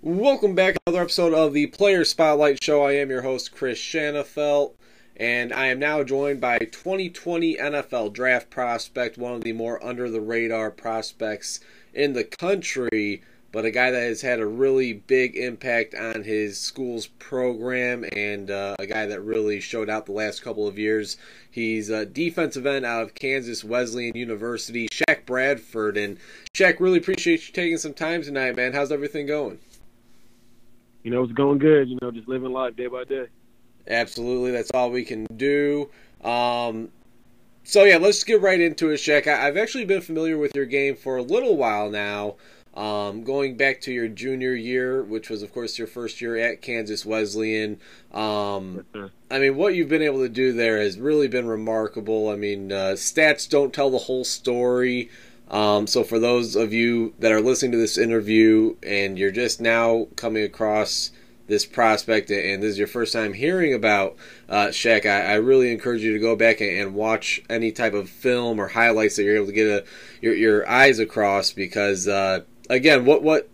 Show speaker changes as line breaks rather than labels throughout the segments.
Welcome back to another episode of the Player Spotlight Show. I am your host, Chris Shanafelt, and I am now joined by 2020 NFL Draft prospect, one of the more under the radar prospects in the country, but a guy that has had a really big impact on his school's program and uh, a guy that really showed out the last couple of years. He's a defensive end out of Kansas Wesleyan University, Shaq Bradford. And Shaq, really appreciate you taking some time tonight, man. How's everything going?
You know, it's going good. You know, just living life day by day.
Absolutely, that's all we can do. Um, so yeah, let's get right into it, Shaq. I, have actually been familiar with your game for a little while now. Um, going back to your junior year, which was, of course, your first year at Kansas Wesleyan. Um, I mean, what you've been able to do there has really been remarkable. I mean, uh, stats don't tell the whole story. Um, so, for those of you that are listening to this interview and you're just now coming across this prospect and this is your first time hearing about uh, Shaq, I, I, really encourage you to go back and, and, watch any type of film or highlights that you're able to get a, your, your eyes across because uh, again, what what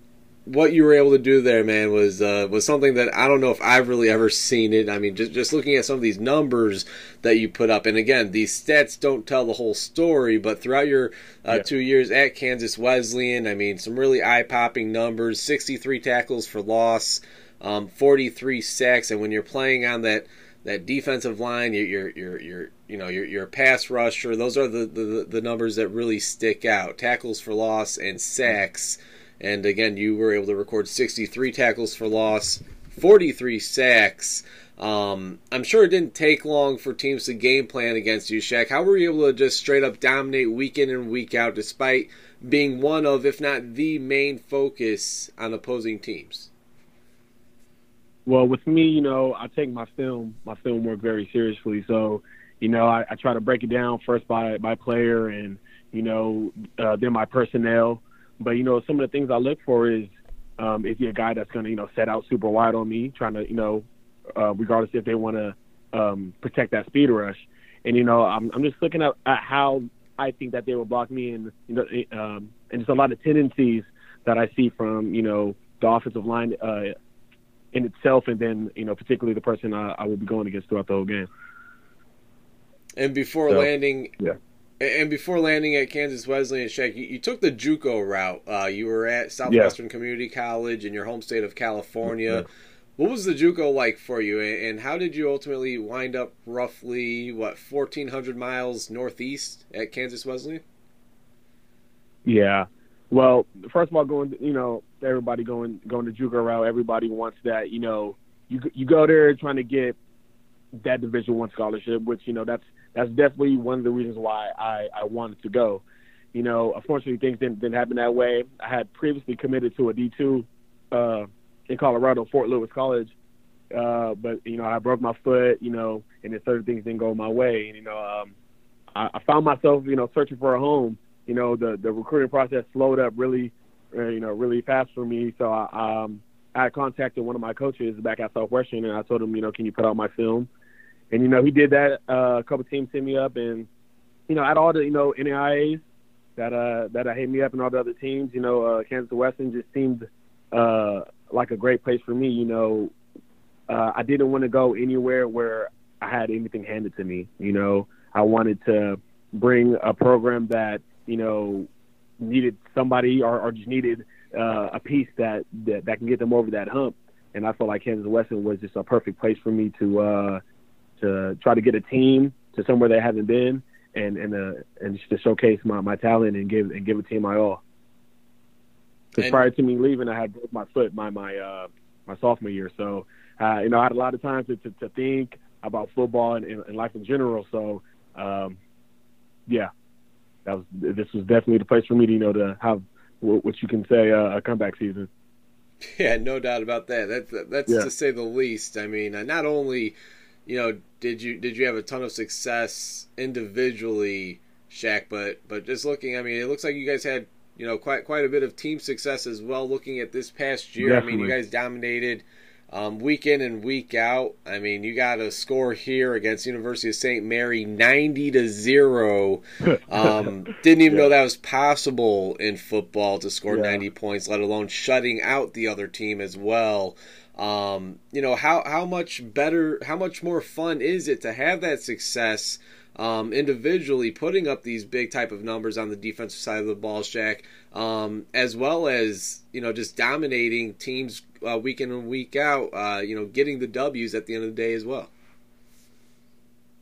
what you were able to do there, man, was uh, was something that I don't know if I've really ever seen it. I mean, just just looking at some of these numbers that you put up, and again, these stats don't tell the whole story. But throughout your uh, yeah. two years at Kansas Wesleyan, I mean, some really eye popping numbers: sixty three tackles for loss, um, forty three sacks, and when you're playing on that that defensive line, you're you're you're, you're you know you're, you're a pass rusher. Those are the, the the numbers that really stick out: tackles for loss and sacks. And again, you were able to record 63 tackles for loss, 43 sacks. Um, I'm sure it didn't take long for teams to game plan against you, Shaq. How were you able to just straight up dominate week in and week out, despite being one of, if not the main focus on opposing teams?
Well, with me, you know, I take my film, my film work very seriously. So, you know, I, I try to break it down first by by player, and you know, uh, then my personnel. But you know, some of the things I look for is um, is he a guy that's going to you know set out super wide on me, trying to you know, uh, regardless if they want to um, protect that speed rush. And you know, I'm I'm just looking at, at how I think that they will block me, and you know, um, and just a lot of tendencies that I see from you know the offensive line uh, in itself, and then you know particularly the person I, I will be going against throughout the whole game.
And before so, landing,
yeah.
And before landing at Kansas Wesleyan Shaq, you, you took the JUCO route. Uh, you were at Southwestern yeah. Community College in your home state of California. Mm-hmm. What was the JUCO like for you, and how did you ultimately wind up roughly what fourteen hundred miles northeast at Kansas Wesleyan?
Yeah, well, first of all, going you know everybody going going to JUCO route, everybody wants that. You know, you you go there trying to get that Division One scholarship, which you know that's that's definitely one of the reasons why I, I wanted to go. You know, unfortunately, things didn't, didn't happen that way. I had previously committed to a D2 uh, in Colorado, Fort Lewis College. Uh, but, you know, I broke my foot, you know, and then certain things didn't go my way. And, you know, um, I, I found myself, you know, searching for a home. You know, the, the recruiting process slowed up really, uh, you know, really fast for me. So I, um, I contacted one of my coaches back at Southwestern, and I told him, you know, can you put out my film? And you know he did that. Uh, a couple teams hit me up, and you know, at all the you know NAIAs that uh that I hit me up, and all the other teams, you know, uh, Kansas Wesleyan just seemed uh like a great place for me. You know, uh, I didn't want to go anywhere where I had anything handed to me. You know, I wanted to bring a program that you know needed somebody or, or just needed uh, a piece that, that that can get them over that hump. And I felt like Kansas Wesleyan was just a perfect place for me to uh, to try to get a team to somewhere they haven't been and and uh, and just to showcase my, my talent and give and give a team my all. Because prior to me leaving, I had broke my foot my my uh, my sophomore year, so uh, you know I had a lot of time to, to, to think about football and, and, life in general. So um, yeah, that was this was definitely the place for me to you know to have what you can say uh, a comeback season.
Yeah, no doubt about that. That's that's yeah. to say the least. I mean, not only you know, did you did you have a ton of success individually, Shaq? But but just looking, I mean, it looks like you guys had you know quite quite a bit of team success as well. Looking at this past year,
Definitely.
I mean, you guys dominated um, week in and week out. I mean, you got a score here against University of St. Mary, ninety to zero. Um, didn't even yeah. know that was possible in football to score yeah. ninety points, let alone shutting out the other team as well. Um, you know how how much better, how much more fun is it to have that success? um, individually putting up these big type of numbers on the defensive side of the ball, Shaq, um, as well as you know just dominating teams uh, week in and week out. Uh, you know, getting the W's at the end of the day as well.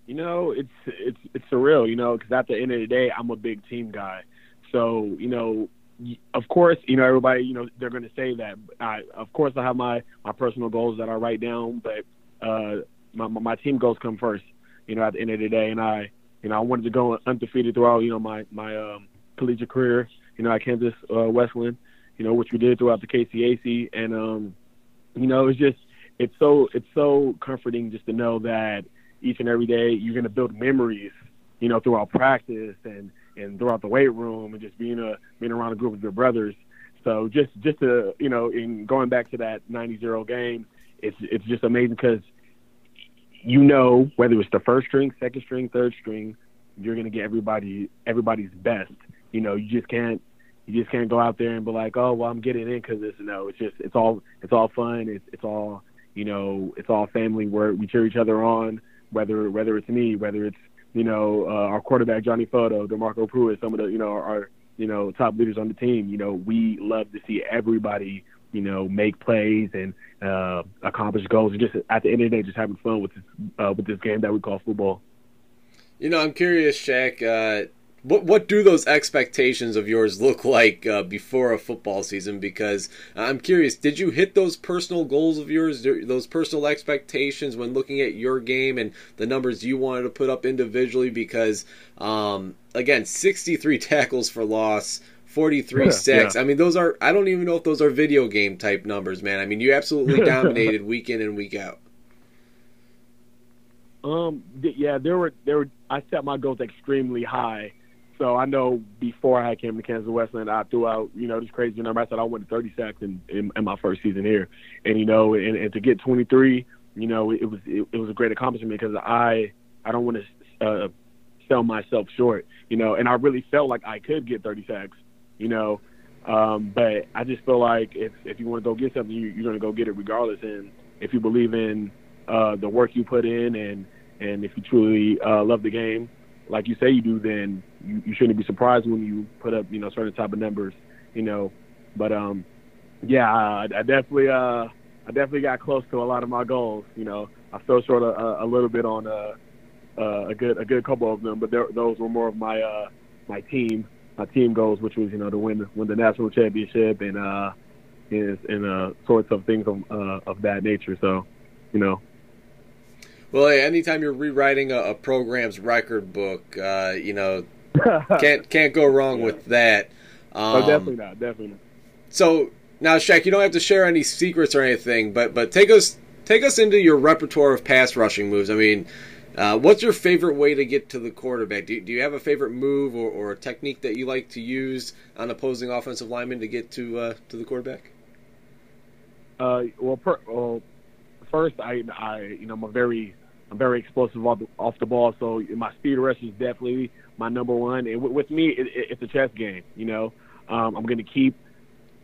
You know, it's it's it's surreal. You know, because at the end of the day, I'm a big team guy. So you know, of course, you know everybody. You know, they're going to say that. I, of course, I have my my personal goals that I write down, but uh, my my team goals come first you know, at the end of the day. And I, you know, I wanted to go undefeated throughout, you know, my my um, collegiate career, you know, at Kansas uh, Wesleyan, you know, which we did throughout the KCAC, and um, you know, it's just it's so it's so comforting just to know that each and every day you're going to build memories, you know, throughout practice and and throughout the weight room and just being a being around a group of your brothers. So just just to you know, in going back to that 90-0 game, it's it's just amazing because you know whether it's the first string, second string, third string, you're gonna get everybody everybody's best. You know, you just can't you just can't go out there and be like, oh well, I'm getting in because this. No, it's just it's all it's all fun. It's it's all you know, it's all family where we cheer each other on. Whether whether it's me, whether it's you know uh, our quarterback Johnny Foto, DeMarco Pruitt, some of the you know our you know top leaders on the team. You know, we love to see everybody you know, make plays and uh, accomplish goals, and just at the end of the day, just having fun with this uh, with this game that we call football.
You know, I'm curious, Shaq. What what do those expectations of yours look like uh, before a football season? Because I'm curious, did you hit those personal goals of yours, those personal expectations when looking at your game and the numbers you wanted to put up individually? Because um, again, 63 tackles for loss. 43 yeah, 6. Yeah. I mean, those are, I don't even know if those are video game type numbers, man. I mean, you absolutely dominated week in and week out.
Um, yeah, there were, there were, I set my goals extremely high. So I know before I came to Kansas Wesleyan, I threw out, you know, this crazy number. I said I wanted 30 sacks in, in, in my first season here. And, you know, and, and to get 23, you know, it was, it, it was a great accomplishment because I, I don't want to, uh, sell myself short, you know, and I really felt like I could get 30 sacks you know. Um, but I just feel like if if you want to go get something, you, you're going to go get it regardless. And if you believe in uh, the work you put in, and and if you truly uh, love the game, like you say you do, then you, you shouldn't be surprised when you put up you know certain type of numbers, you know. But um, yeah, I, I definitely uh, I definitely got close to a lot of my goals. You know, I fell short a, a little bit on uh, uh, a good a good couple of them, but those were more of my uh, my team my team goals, which was you know to win win the national championship and uh and, and uh sorts of things of uh, of that nature. So, you know.
Well, hey, anytime you're rewriting a, a program's record book, uh, you know, can't can't go wrong yeah. with that.
Um, oh, definitely not. Definitely not.
So now, Shaq, you don't have to share any secrets or anything, but but take us take us into your repertoire of pass rushing moves. I mean, uh, what's your favorite way to get to the quarterback? Do, do you have a favorite move or, or, a technique that you like to use on opposing offensive linemen to get to uh, to the quarterback?
Uh, well, per, well, first, I, I, you know, I'm a very, I'm very explosive off the, off the ball. So my speed rush is definitely my number one. And with, with me, it, it, it's a chess game. You know, um, I'm going to keep,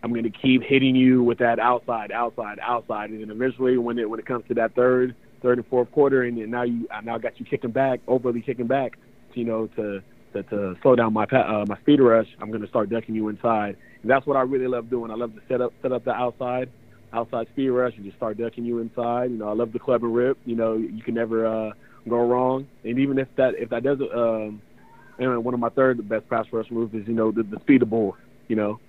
I'm going to keep hitting you with that outside, outside, outside, and then eventually, when it when it comes to that third third and fourth quarter, and then now you I now got you kicking back, overly kicking back, you know, to to, to slow down my uh, my speed rush. I'm going to start ducking you inside, and that's what I really love doing. I love to set up set up the outside outside speed rush and just start ducking you inside. You know, I love the clever rip. You know, you can never uh, go wrong. And even if that if that doesn't, um, and one of my third best pass rush moves is you know the, the speed of bull. You know,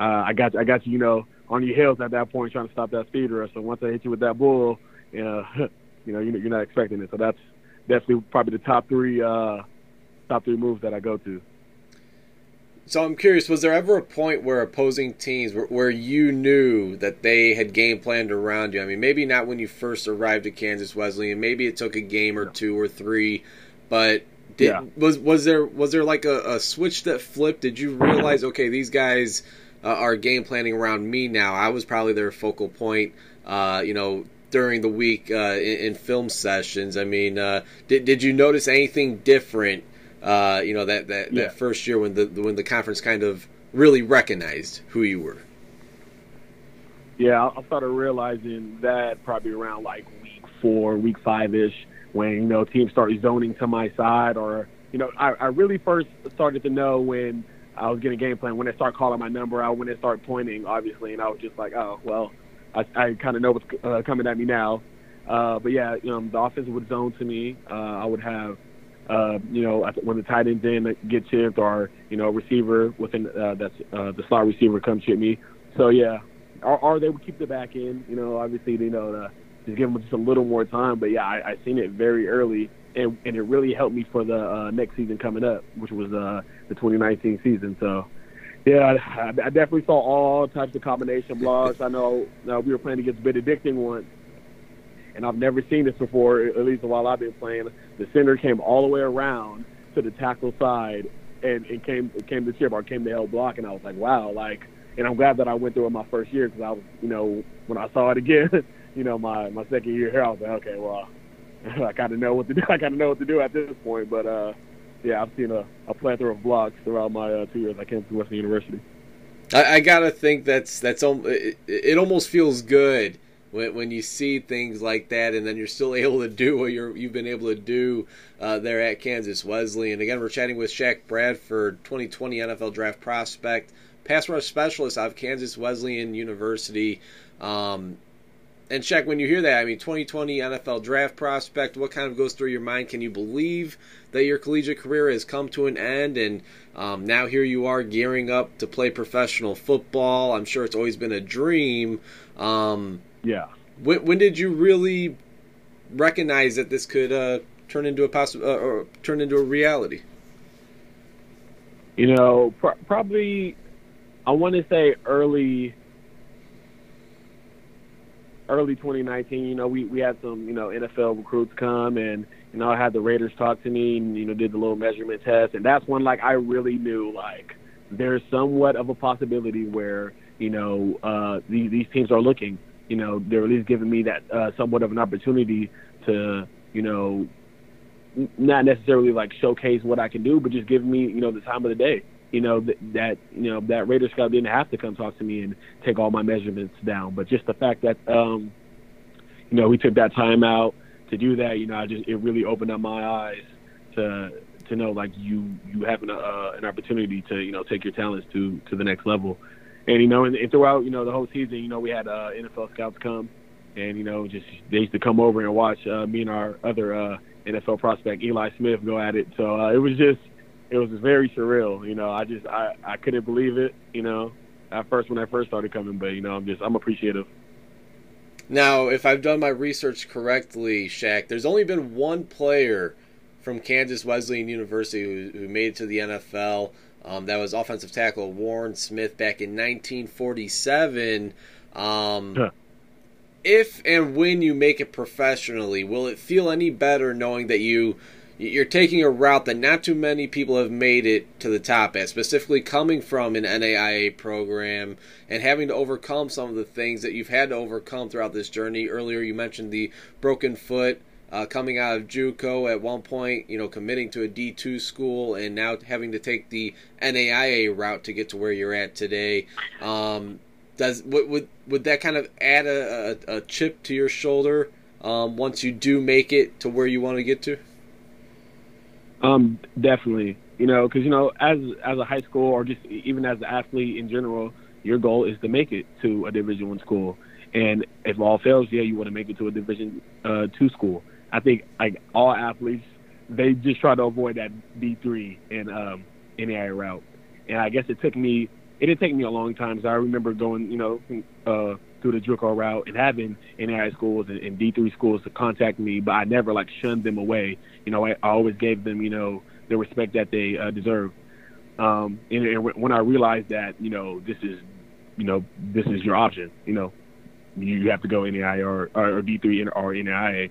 uh, I got you, I got you. You know, on your heels at that point trying to stop that speed rush. So once I hit you with that bull, you know, you know, you're not expecting it. So that's definitely probably the top three uh, top three moves that I go to.
So I'm curious, was there ever a point where opposing teams where, where you knew that they had game planned around you? I mean, maybe not when you first arrived at Kansas Wesleyan, maybe it took a game or two or three, but did yeah. was was there was there like a, a switch that flipped? Did you realize okay, these guys uh, are game planning around me now. I was probably their focal point, uh, you know, during the week uh, in, in, film sessions. I mean, uh, did did you notice anything different? Uh, you know, that that, yeah. that first year when the when the conference kind of really recognized who you were.
Yeah, I started realizing that probably around like week four, week five ish, when you know teams started zoning to my side, or you know, I, I really first started to know when I was getting game plan when they start calling my number out, when they start pointing, obviously, and I was just like, oh well, I, I kind of know what's uh, coming at me now. Uh, but yeah, you know, the offense would zone to me. Uh, I would have, uh, you know, when the tight end in get chipped or you know, a receiver within uh, that's uh, the slot receiver come chip me. So yeah, or, or they would keep the back end. You know, obviously, you know, to just give them just a little more time. But yeah, I, I seen it very early, and, and it really helped me for the uh, next season coming up, which was uh, the 2019 season. So. Yeah, I, I definitely saw all types of combination blocks. I know uh, we were playing against Benedictine once, and I've never seen this before, at least while I've been playing. The center came all the way around to the tackle side and, and came came to chip or came to help block, and I was like, wow, like and I'm glad that I went through it my first year because I was, you know, when I saw it again, you know, my my second year here, I was like, okay, well, I kind of know what to do. I kind of know what to do at this point. But uh, yeah, I've seen a, a plethora of blocks throughout my uh, two years I came to Wesleyan University.
I, I gotta think that's that's it, it almost feels good when, when you see things like that, and then you're still able to do what you're you've been able to do uh, there at Kansas Wesleyan. Again, we're chatting with Shaq Bradford, 2020 NFL Draft prospect pass rush specialist out of Kansas Wesleyan University. Um, and Shaq when you hear that. I mean, 2020 NFL draft prospect. What kind of goes through your mind? Can you believe that your collegiate career has come to an end, and um, now here you are gearing up to play professional football? I'm sure it's always been a dream. Um,
yeah.
When, when, did you really recognize that this could uh, turn into a possible uh, or turn into a reality?
You know, pr- probably I want to say early early 2019. You know, we we had some you know NFL recruits come and you know I had the Raiders talk to me and you know did the little measurement test and that's when like I really knew like there's somewhat of a possibility where you know uh, these these teams are looking. You know, they're at least giving me that uh, somewhat of an opportunity to you know not necessarily like showcase what I can do, but just give me you know the time of the day you know that, that you know that Raider scout didn't have to come talk to me and take all my measurements down, but just the fact that um, you know we took that time out to do that, you know, I just it really opened up my eyes to to know like you you have an uh, an opportunity to you know take your talents to to the next level, and you know and, and throughout you know the whole season, you know we had uh, NFL scouts come, and you know just they used to come over and watch uh, me and our other uh, NFL prospect Eli Smith go at it. So uh, it was just it was very surreal. You know, I just I I couldn't believe it. You know, at first when I first started coming, but you know, I'm just I'm appreciative.
Now, if I've done my research correctly, Shaq, there's only been one player from Kansas Wesleyan University who, who made it to the NFL. Um, that was offensive tackle Warren Smith back in 1947. Um, huh. If and when you make it professionally, will it feel any better knowing that you you're taking a route that not too many people have made it to the top at, specifically coming from an NAIA program and having to overcome some of the things that you've had to overcome throughout this journey. Earlier, you mentioned the broken foot. Uh, coming out of JUCO at one point, you know, committing to a D2 school, and now having to take the NAIA route to get to where you're at today. Um, does would, would would that kind of add a, a, a chip to your shoulder um, once you do make it to where you want to get to?
Um, definitely. You know, because you know, as as a high school or just even as an athlete in general, your goal is to make it to a Division One school. And if all fails, yeah, you want to make it to a Division uh, two school. I think like all athletes, they just try to avoid that D three and um, NAIA route. And I guess it took me. It didn't take me a long time. Cause I remember going, you know, uh, through the JUCO route and having NAIA schools and, and D3 schools to contact me, but I never like shunned them away. You know, I, I always gave them, you know, the respect that they uh, deserve. Um, and, and when I realized that, you know, this is, you know, this is your option, you know, you have to go NAIA or, or, or D3 or NAIA.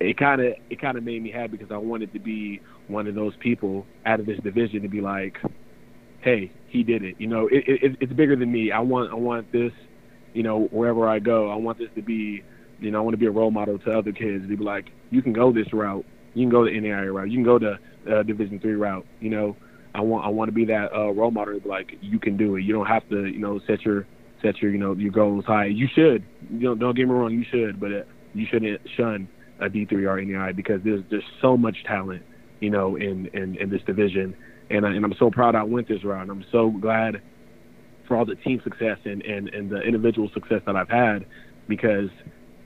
It kind of it kind of made me happy because I wanted to be one of those people out of this division to be like, hey, he did it. You know, it, it, it's bigger than me. I want I want this, you know, wherever I go, I want this to be, you know, I want to be a role model to other kids. Be like, you can go this route. You can go the NAIA route. You can go the uh, Division three route. You know, I want I want to be that uh, role model. Like you can do it. You don't have to, you know, set your set your you know your goals high. You should. You know, don't get me wrong. You should, but uh, you shouldn't shun a D three or NAIA because there's there's so much talent, you know, in in, in this division and, I, and I'm so proud I went this route. I'm so glad for all the team success and, and, and the individual success that I've had because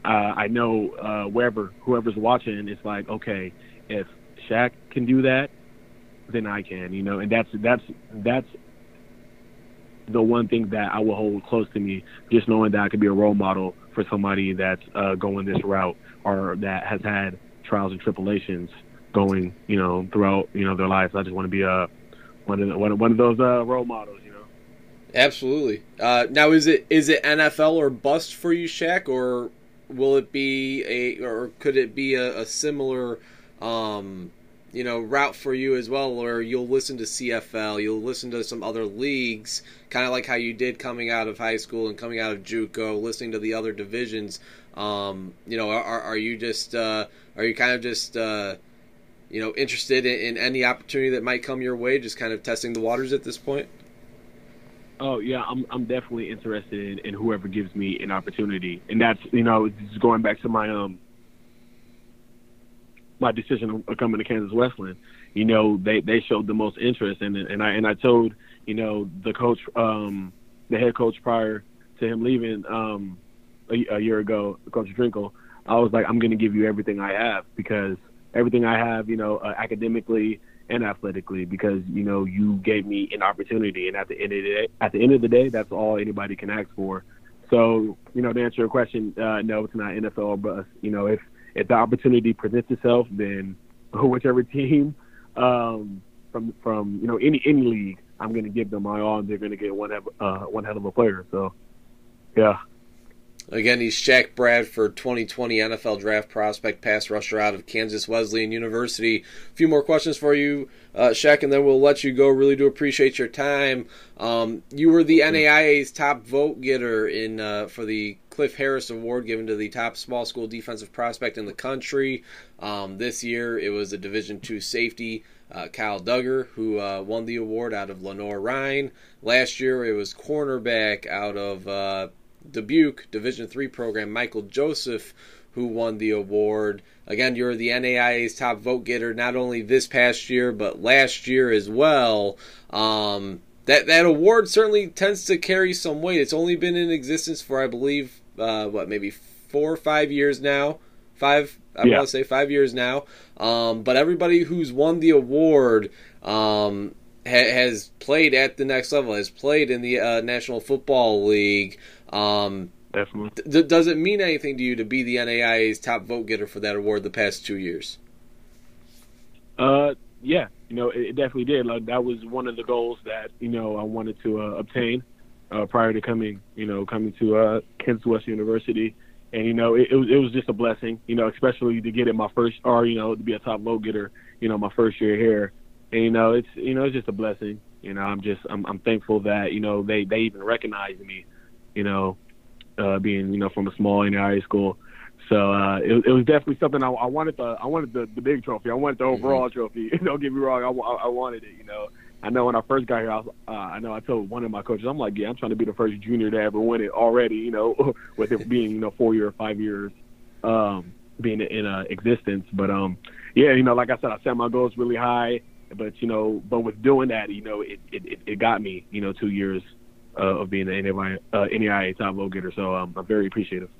uh, I know uh, wherever whoever's watching, it's like okay, if Shaq can do that, then I can, you know, and that's that's that's the one thing that I will hold close to me, just knowing that I could be a role model for somebody that's uh, going this route or that has had trials and tribulations going, you know, throughout you know their lives. I just want to be a one of the, one of, those uh, role models.
Absolutely. Uh, now, is it is it NFL or bust for you, Shaq, or will it be a or could it be a, a similar, um, you know, route for you as well, where you'll listen to CFL, you'll listen to some other leagues, kind of like how you did coming out of high school and coming out of JUCO, listening to the other divisions. Um, you know, are, are you just uh, are you kind of just uh, you know, interested in, in, any opportunity that might come your way, just kind of testing the waters at this point?
Oh yeah, I'm I'm definitely interested in, in whoever gives me an opportunity, and that's you know just going back to my um my decision of coming to Kansas Wesleyan. You know they they showed the most interest, and and I and I told you know the coach, um the head coach prior to him leaving um a, a year ago, Coach Drinkall, I was like I'm going to give you everything I have because everything I have, you know, uh, academically and athletically, because you know you gave me an opportunity, and at the end of the day, at the end of the day, that's all anybody can ask for. So, you know, to answer your question, uh, no, it's not NFL or but You know, if if the opportunity presents itself, then whichever team um, from from you know any any league, I'm going to give them my all, and they're going to get one uh, one hell of a player. So, yeah.
Again, he's Shaq Bradford, 2020 NFL draft prospect, pass rusher out of Kansas Wesleyan University. A few more questions for you, uh, Shaq, and then we'll let you go. Really do appreciate your time. Um, you were the NAIA's top vote getter in uh, for the Cliff Harris Award given to the top small school defensive prospect in the country. Um, this year, it was a Division two safety. Uh, Kyle Dugger, who uh, won the award out of Lenoir-Rhyne. Last year, it was cornerback out of uh, Dubuque Division three program, Michael Joseph, who won the award. Again, you're the NAIA's top vote getter, not only this past year but last year as well. Um, that that award certainly tends to carry some weight. It's only been in existence for, I believe, uh, what maybe four or five years now. Five, I yeah. want to say five years now. Um, but everybody who's won the award um, ha- has played at the next level, has played in the uh, National Football League. Um,
Definitely.
Th- does it mean anything to you to be the NAIA's top vote getter for that award the past two years?
Uh, yeah, you know, it, it definitely did. Like that was one of the goals that you know I wanted to uh, obtain uh, prior to coming, you know, coming to uh, Kansas West University. And you know, it, it was it was just a blessing, you know, especially to get it my first, or you know, to be a top vote getter, you know, my first year here. And you know, it's you know, it's just a blessing. You know, I'm just I'm I'm thankful that you know they they even recognize me you know, uh, being you know from a small NAIA school. So uh, it, it was definitely something I, I wanted. The I wanted the, the big trophy. I wanted the mm-hmm. overall mm-hmm. trophy. Don't get me wrong. I, I, I wanted it. You know. I know when I first got here, I, was, uh, I know I told one of my coaches, I'm like, yeah, I'm trying to be the first junior to ever win it already. You know, with it being you know four year or five years um, being in uh, existence. But um, yeah, you know, like I said, I set my goals really high. But you know, but with doing that, you know, it it, it got me, you know, two years uh, of being an NAIA, uh, NAIA top vote getter. So um, I'm very appreciative.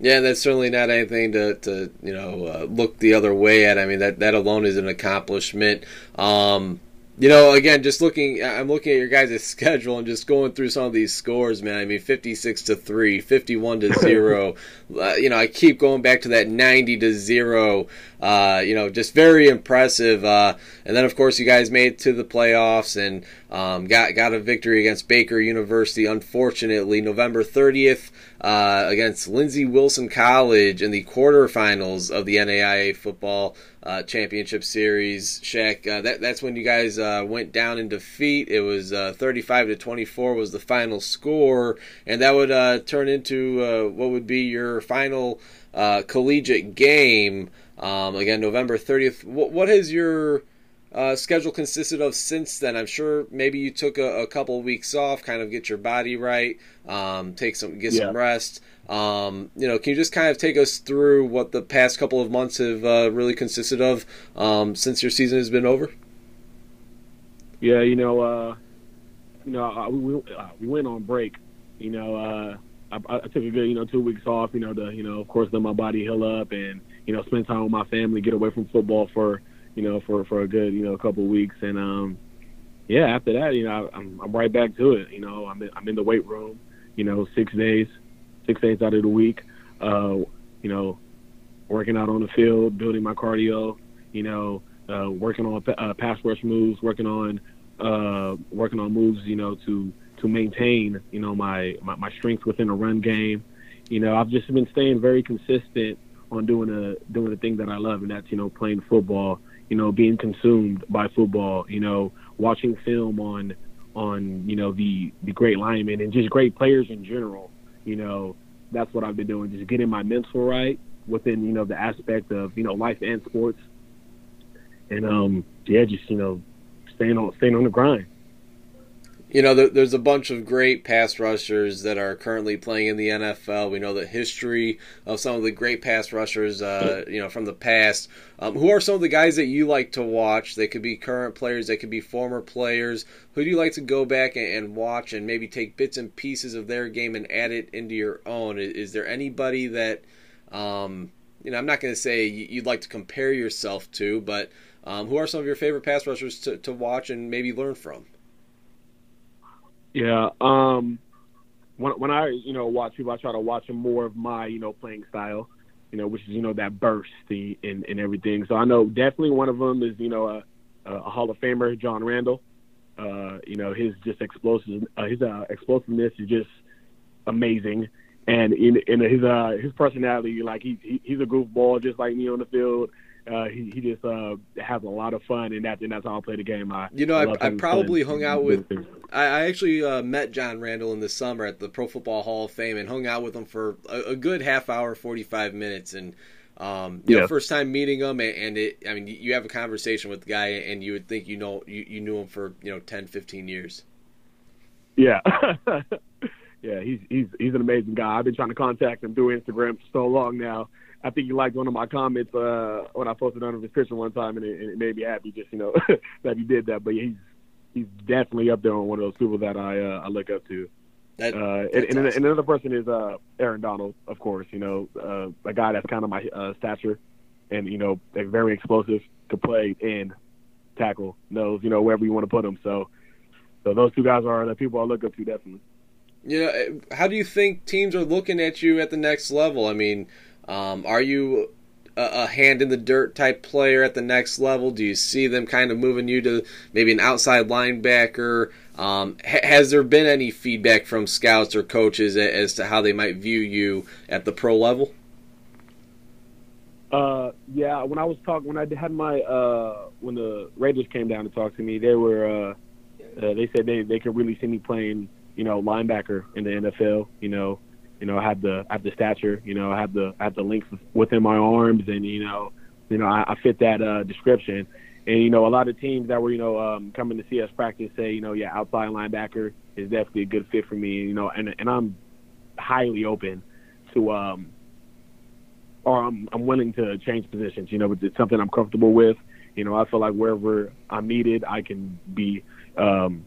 Yeah, that's certainly not anything to, to you know uh, look the other way at. I mean that that alone is an accomplishment. Um, you know, again, just looking, I'm looking at your guys' schedule and just going through some of these scores, man. I mean, 56 to 3, 51 to 0. uh, you know, I keep going back to that 90 to 0. Uh, you know, just very impressive. Uh, and then, of course, you guys made it to the playoffs and um, got got a victory against Baker University. Unfortunately, November 30th uh, against Lindsey Wilson College in the quarterfinals of the NAIA football uh, championship series. Shaq, uh, that that's when you guys uh, went down in defeat. It was uh, 35 to 24 was the final score, and that would turn into what would be your final collegiate game. Um, again, November 30th. What, what has your uh, schedule consisted of since then? I'm sure maybe you took a, a couple of weeks off, kind of get your body right, um, take some get yeah. some rest. Um, you know, can you just kind of take us through what the past couple of months have uh, really consisted of um, since your season has been over?
Yeah, you know, uh, you know, we uh, we went on break. You know, uh, I, I, took a good, you know, two weeks off. You know, to you know, of course, let my body heal up and you know, spend time with my family, get away from football for you know, for for a good, you know, couple weeks, and um, yeah, after that, you know, I'm I'm right back to it. You know, I'm in, I'm in the weight room, you know, six days, six days out of the week, uh, you know, working out on the field, building my cardio, you know, uh, working on uh, pass rush moves, working on uh, working on moves, you know, to to maintain, you know, my, my my strength within the run game. You know, I've just been staying very consistent on doing a doing the thing that I love, and that's you know playing football you know, being consumed by football, you know, watching film on on, you know, the the great linemen and just great players in general. You know, that's what I've been doing, just getting my mental right within, you know, the aspect of, you know, life and sports. And um yeah, just, you know, staying on staying on the grind
you know, there, there's a bunch of great pass rushers that are currently playing in the NFL. We know the history of some of the great pass rushers, uh, you know, from the past. Um, who are some of the guys that you like to watch? They could be current players, they could be former players. Who do you like to go back and, and watch and maybe take bits and pieces of their game and add it into your own? Is, is there anybody that, um, you know, I'm not going to say you'd like to compare yourself to, but um, who are some of your favorite pass rushers to, to watch and maybe learn from?
Yeah. Um, when when I you know watch people, I try to watch more of my you know playing style, you know, which is you know that burst and and everything. So I know definitely one of them is you know a, a Hall of Famer, John Randle. Uh, you know his just explosive uh, his uh, explosiveness is just amazing, and in in his uh his personality, like he's he, he's a goofball just like me on the field uh, he he just uh, has a lot of fun, and that and that's how I play the game. I
you know I, I, probably hung out with. I, I actually uh, met John Randle in the summer at the Pro Football Hall of Fame and hung out with him for a, a good half hour, forty five minutes, and um, you yeah. know, first time meeting him, and, and it. I mean, you have a conversation with the guy, and you would think you know you, you knew him for you know 10, 15 years.
Yeah. yeah, he's he's he's an amazing guy. I've been trying to contact him through Instagram for so long now, I think he liked one of my comments uh, when I posted under his picture one time, and it, and it made me happy just you know that he did that. But he's he's definitely up there on one of those people that I uh, I look up to. That, uh, and, and, and, another person is uh, Aaron Donald, of course. You know, uh, a guy that's kind of my uh, stature, and you know, very explosive, to play and tackle, knows you know wherever you want to put him. So, so those two guys are the people I look up to definitely.
You know, how do you think teams are looking at you at the next level? I mean, um, are you a, a, hand in the dirt type player at the next level? Do you see them kind of moving you to maybe an outside linebacker? Um, ha- has there been any feedback from scouts or coaches as to how they might view you at the pro level?
Uh, yeah. When I was talking, when I had my uh, when the Raiders came down to talk to me, they were uh, uh, they said they they could really see me playing, you know, linebacker in the NFL. You know, you know, I had the I have the stature. You know, I have the I have the length within my arms, and you know, you know, I, I fit that uh, description. And you know, a lot of teams that were you know um, coming to see us practice say, you know, yeah, outside linebacker is definitely a good fit for me. You know, and and I'm highly open to um, or I'm I'm willing to change positions. You know, it's something I'm comfortable with. You know, I feel like wherever I'm needed, I can be um,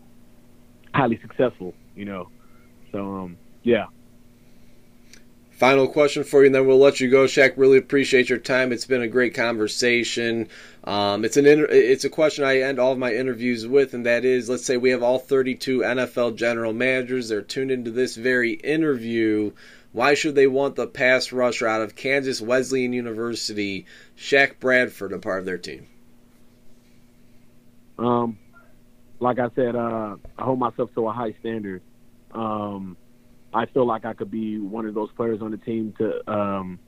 highly successful. You know, so um, yeah
final question for you, and then we'll let you go, Shaq. Really appreciate your time. It's been a great conversation. Um, it's an inter- it's a question I end all of my interviews with, and that is, let's say we have all 32 NFL general managers. They're tuned into this very interview. Why should they want the pass rusher out of Kansas Wesleyan University, Shaq Bradford, a part of their team?
Um, like I said, uh, I hold myself to a high standard. Um, I feel like I could be one of those players on the team to um,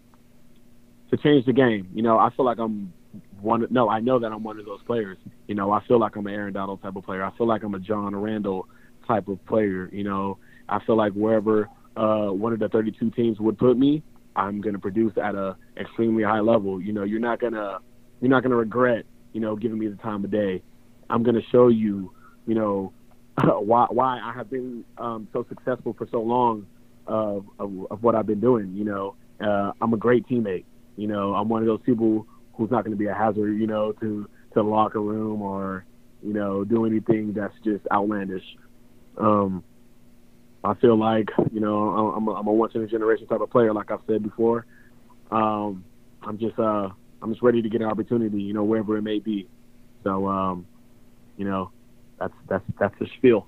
to change the game. You know, I feel like I'm one. No, I know that I'm one of those players. You know, I feel like I'm an Aaron Donald type of player. I feel like I'm a John Randle type of player. You know, I feel like wherever uh, one of the 32 teams would put me, I'm going to produce at a extremely high level. You know, you're not gonna you're not gonna regret you know giving me the time of day. I'm going to show you, you know, why why I have been um, so successful for so long of, of, of what I've been doing. You know, uh, I'm a great teammate. You know, I'm one of those people who's not going to be a hazard. You know, to to the locker room or you know do anything that's just outlandish. Um, I feel like you know I'm a, I'm a once in a generation type of player, like I've said before. Um, I'm just uh, I'm just ready to get an opportunity, you know, wherever it may be. So, um, you know, that's that's that's the spiel.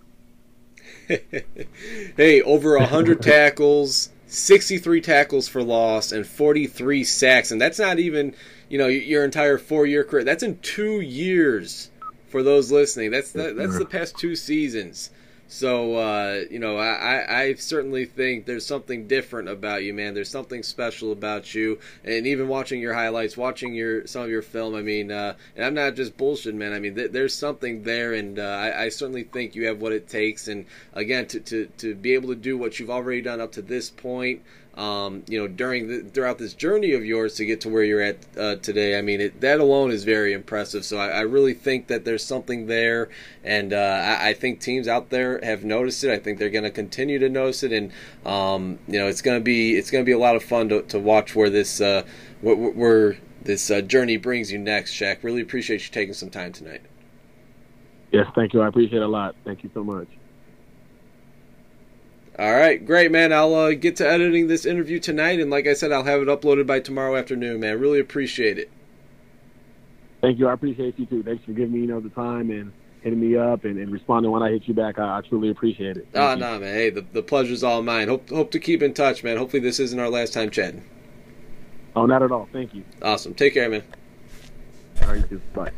hey, over hundred tackles, sixty-three tackles for loss, and forty-three sacks, and that's not even you know your entire four-year career. That's in two years. For those listening, that's that, that's the past two seasons. So uh, you know, I, I certainly think there's something different about you, man. There's something special about you, and even watching your highlights, watching your some of your film. I mean, uh, and I'm not just bullshit, man. I mean, th- there's something there, and uh, I, I, certainly think you have what it takes. And again, to, to to be able to do what you've already done up to this point um, you know, during the, throughout this journey of yours to get to where you're at uh, today. I mean, it, that alone is very impressive. So I, I, really think that there's something there, and uh, I, I, think teams out there have noticed it. I think they're going to continue to notice it, and um, you know, it's going to be it's going to be a lot of fun to, to watch where this uh, where, where this uh, journey brings you next, Shaq. Really appreciate you taking some time tonight.
Yes, thank you. I appreciate it a lot. Thank you so much.
All right, great, man. I'll uh, get to editing this interview tonight, and like I said, I'll have it uploaded by tomorrow afternoon, man. Really appreciate it.
Thank you. I appreciate you too. Thanks for giving me, you know, the time and hitting me up and, and responding when I hit you back. I, I truly appreciate it.
Thank oh, no, nah, man. Hey, the, the pleasure's all mine. Hope hope to keep in touch, man. Hopefully, this isn't our last time chatting.
Oh, not at all. Thank you.
Awesome. Take care, man.
All right, Bye.